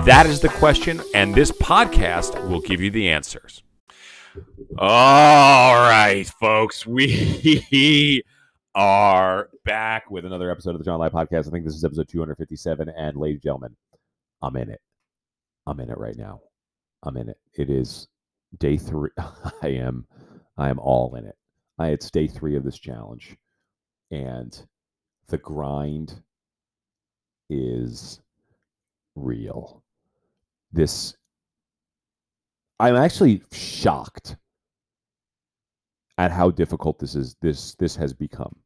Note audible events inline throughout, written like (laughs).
That is the question, and this podcast will give you the answers. All right, folks, (laughs) we are back with another episode of the Sean Light Podcast. I think this is episode 257, and ladies and gentlemen, I'm in it. I'm in it right now. I'm in it. It is day three. (laughs) I am, I am all in it. I, it's day three of this challenge, and the grind is real this I'm actually shocked at how difficult this is this this has become.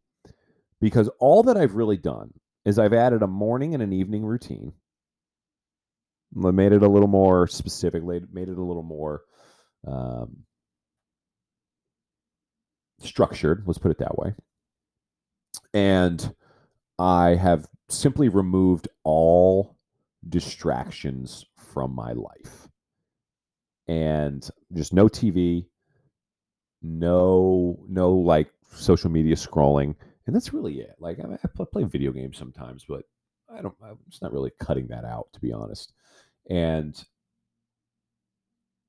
Because all that I've really done is I've added a morning and an evening routine. Made it a little more specific, made it a little more um, structured, let's put it that way. And I have simply removed all distractions from my life. And just no TV, no no like social media scrolling, and that's really it. Like I, I play video games sometimes, but I don't. I'm just not really cutting that out, to be honest. And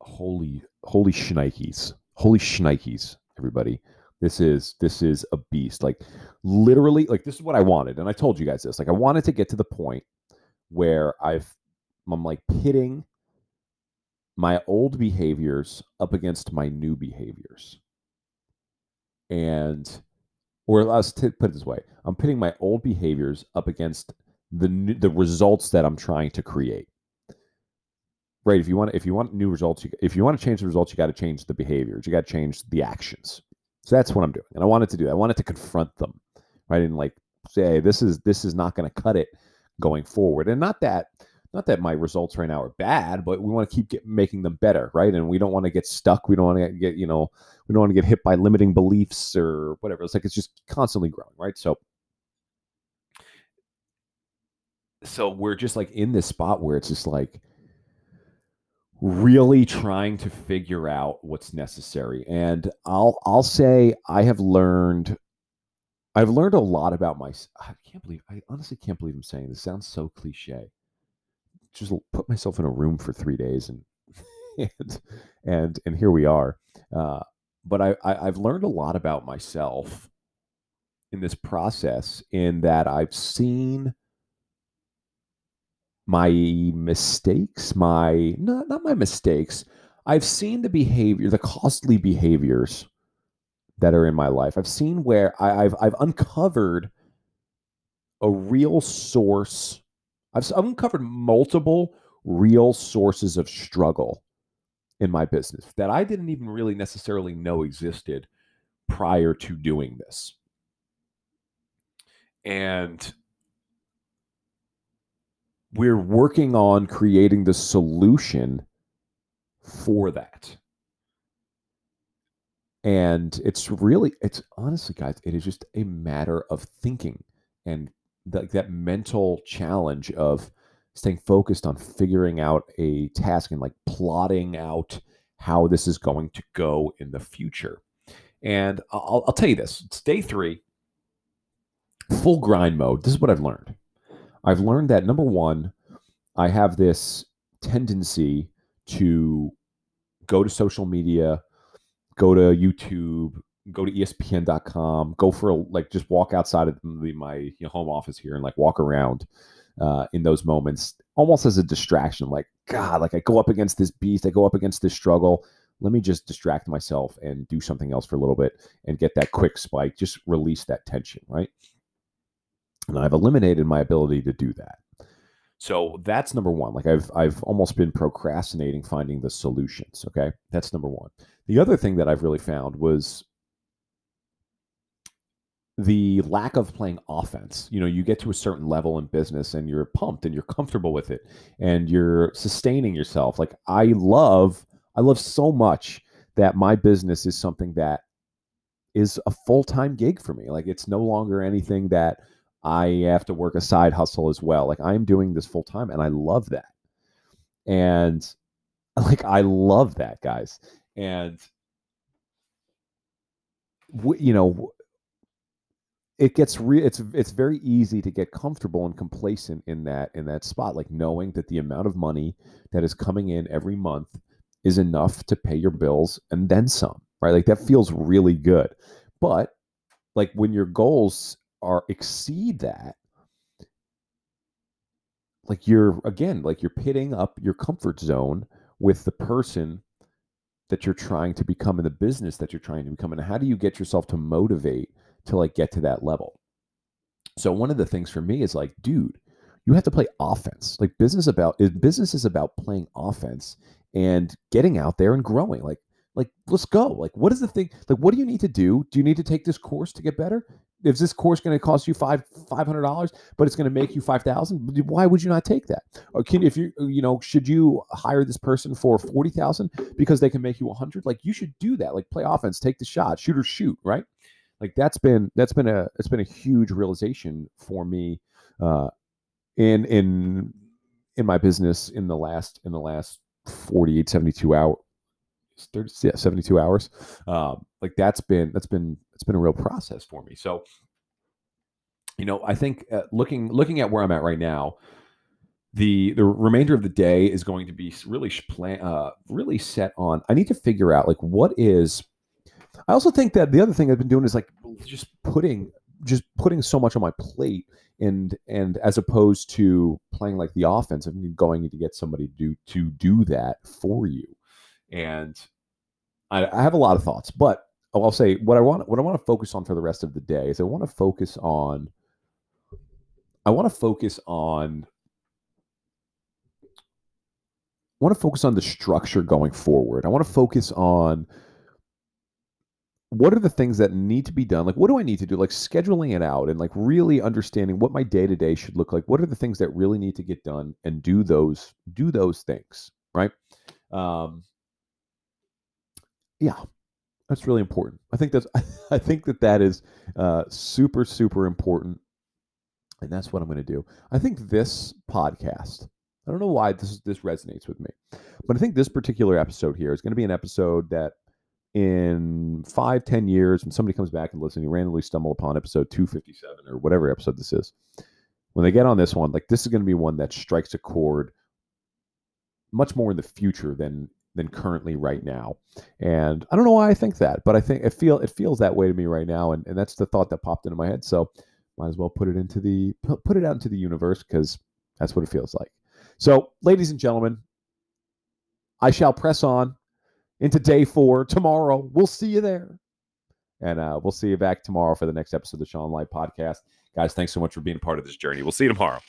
holy holy shnikes, holy shnikes, everybody. This is this is a beast. Like literally, like this is what I wanted, and I told you guys this. Like I wanted to get to the point where I've I'm like pitting my old behaviors up against my new behaviors. And, or let's t- put it this way I'm pitting my old behaviors up against the new, the results that I'm trying to create. Right. If you want, if you want new results, you, if you want to change the results, you got to change the behaviors. You got to change the actions. So that's what I'm doing, and I wanted to do. I wanted to confront them, right, and like say, this is this is not going to cut it going forward. And not that not that my results right now are bad, but we want to keep get, making them better, right? And we don't want to get stuck. We don't want to get, you know, we don't want to get hit by limiting beliefs or whatever. It's like it's just constantly growing, right? So, so we're just like in this spot where it's just like really trying to figure out what's necessary. And I'll I'll say I have learned I've learned a lot about my I can't believe I honestly can't believe I'm saying this. sounds so cliche just put myself in a room for three days and (laughs) and and, and here we are. Uh, but I, I I've learned a lot about myself in this process in that I've seen my mistakes, my not not my mistakes. I've seen the behavior, the costly behaviors that are in my life. I've seen where I, have I've uncovered a real source I've uncovered multiple real sources of struggle in my business that I didn't even really necessarily know existed prior to doing this. And we're working on creating the solution for that. And it's really, it's honestly, guys, it is just a matter of thinking and like that mental challenge of staying focused on figuring out a task and like plotting out how this is going to go in the future. And I'll, I'll tell you this: it's day three, full grind mode. This is what I've learned. I've learned that number one, I have this tendency to go to social media, go to YouTube, go to espn.com go for a like just walk outside of my you know, home office here and like walk around uh, in those moments almost as a distraction like god like i go up against this beast i go up against this struggle. Let me just distract myself and do something else for a little bit and get that quick spike just release that tension right? And i've eliminated my ability to do that so that's number one like i've i've almost been procrastinating finding the solutions okay that's number one the other thing that i've really found was the lack of playing offense. You know, you get to a certain level in business and you're pumped and you're comfortable with it and you're sustaining yourself. Like I love I love so much that my business is something that is a full-time gig for me. Like it's no longer anything that I have to work a side hustle as well. Like I'm doing this full time and I love that. And (laughs) like I love that, guys. And you know, it gets re- it's it's very easy to get comfortable and complacent in that in that spot like knowing that the amount of money that is coming in every month is enough to pay your bills and then some right like that feels really good but like when your goals are exceed that like you're again like you're pitting up your comfort zone with the person that you're trying to become in the business that you're trying to become and how do you get yourself to motivate to like get to that level? So one of the things for me is like dude you have to play offense like business about business is about playing offense and getting out there and growing like like let's go like what is the thing like what do you need to do? Do you need to take this course to get better is this course going to cost you five five hundred dollars, but it's going to make you five thousand? Why would you not take that? Or can if you you know should you hire this person for forty thousand because they can make you a hundred? Like you should do that. Like play offense, take the shot, shoot or shoot, right? Like that's been that's been a it's been a huge realization for me uh, in in in my business in the last in the last 48 72 hours 30, yeah, 72 hours. Um, like that's been, that's been, it's been a real process for me. So, you know, I think uh, looking, looking at where I'm at right now, the, the remainder of the day is going to be really plan, uh, really set on, I need to figure out like, what is, I also think that the other thing I've been doing is like just putting, just putting so much on my plate and and as opposed to playing like the offense and going to get somebody to do to do that for you and I, I have a lot of thoughts, but I'll say what I want. What I want to focus on for the rest of the day is I want to focus on. I want to focus on. I want to focus on the structure going forward. I want to focus on what are the things that need to be done like what do i need to do like scheduling it out and like really understanding what my day to day should look like what are the things that really need to get done and do those do those things right um yeah, that's really important. I think that's (laughs) I think that that is uh, super super important, and that's what I'm going to do. I think this podcast. I don't know why this this resonates with me, but I think this particular episode here is going to be an episode that in five ten years, when somebody comes back and listens, you randomly stumble upon episode 257 or whatever episode this is. When they get on this one, like this is going to be one that strikes a chord much more in the future than than currently right now. And I don't know why I think that, but I think it feel it feels that way to me right now. And, and that's the thought that popped into my head. So might as well put it into the put it out into the universe because that's what it feels like. So, ladies and gentlemen, I shall press on into day four tomorrow. We'll see you there. And uh, we'll see you back tomorrow for the next episode of the Sean Light podcast. Guys, thanks so much for being a part of this journey. We'll see you tomorrow.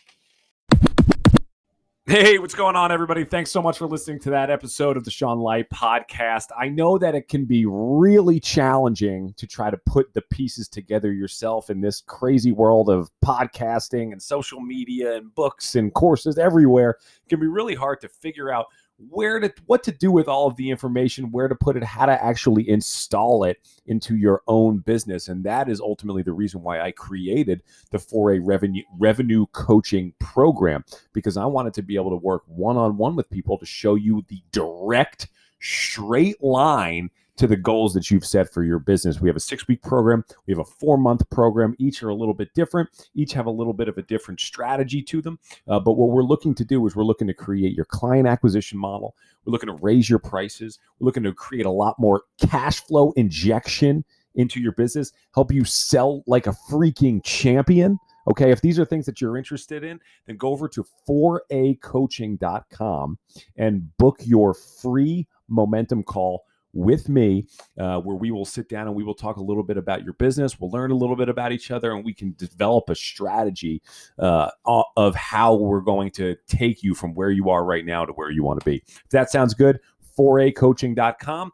Hey, what's going on, everybody? Thanks so much for listening to that episode of the Sean Light podcast. I know that it can be really challenging to try to put the pieces together yourself in this crazy world of podcasting and social media and books and courses everywhere. It can be really hard to figure out where to what to do with all of the information where to put it how to actually install it into your own business. And that is ultimately the reason why i created the 4a revenue revenue coaching program because i wanted to be able to work one-on-one with people to show you the direct straight line to the goals that you've set for your business. We have a six week program, we have a four month program. Each are a little bit different, each have a little bit of a different strategy to them. Uh, but what we're looking to do is we're looking to create your client acquisition model, we're looking to raise your prices, we're looking to create a lot more cash flow injection into your business, help you sell like a freaking champion. Okay, if these are things that you're interested in, then go over to 4acoaching.com and book your free momentum call with me, uh, where we will sit down and we will talk a little bit about your business. We'll learn a little bit about each other, and we can develop a strategy uh, of how we're going to take you from where you are right now to where you want to be. If that sounds good, 4acoaching.com.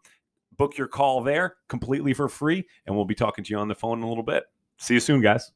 Book your call there completely for free, and we'll be talking to you on the phone in a little bit. See you soon, guys.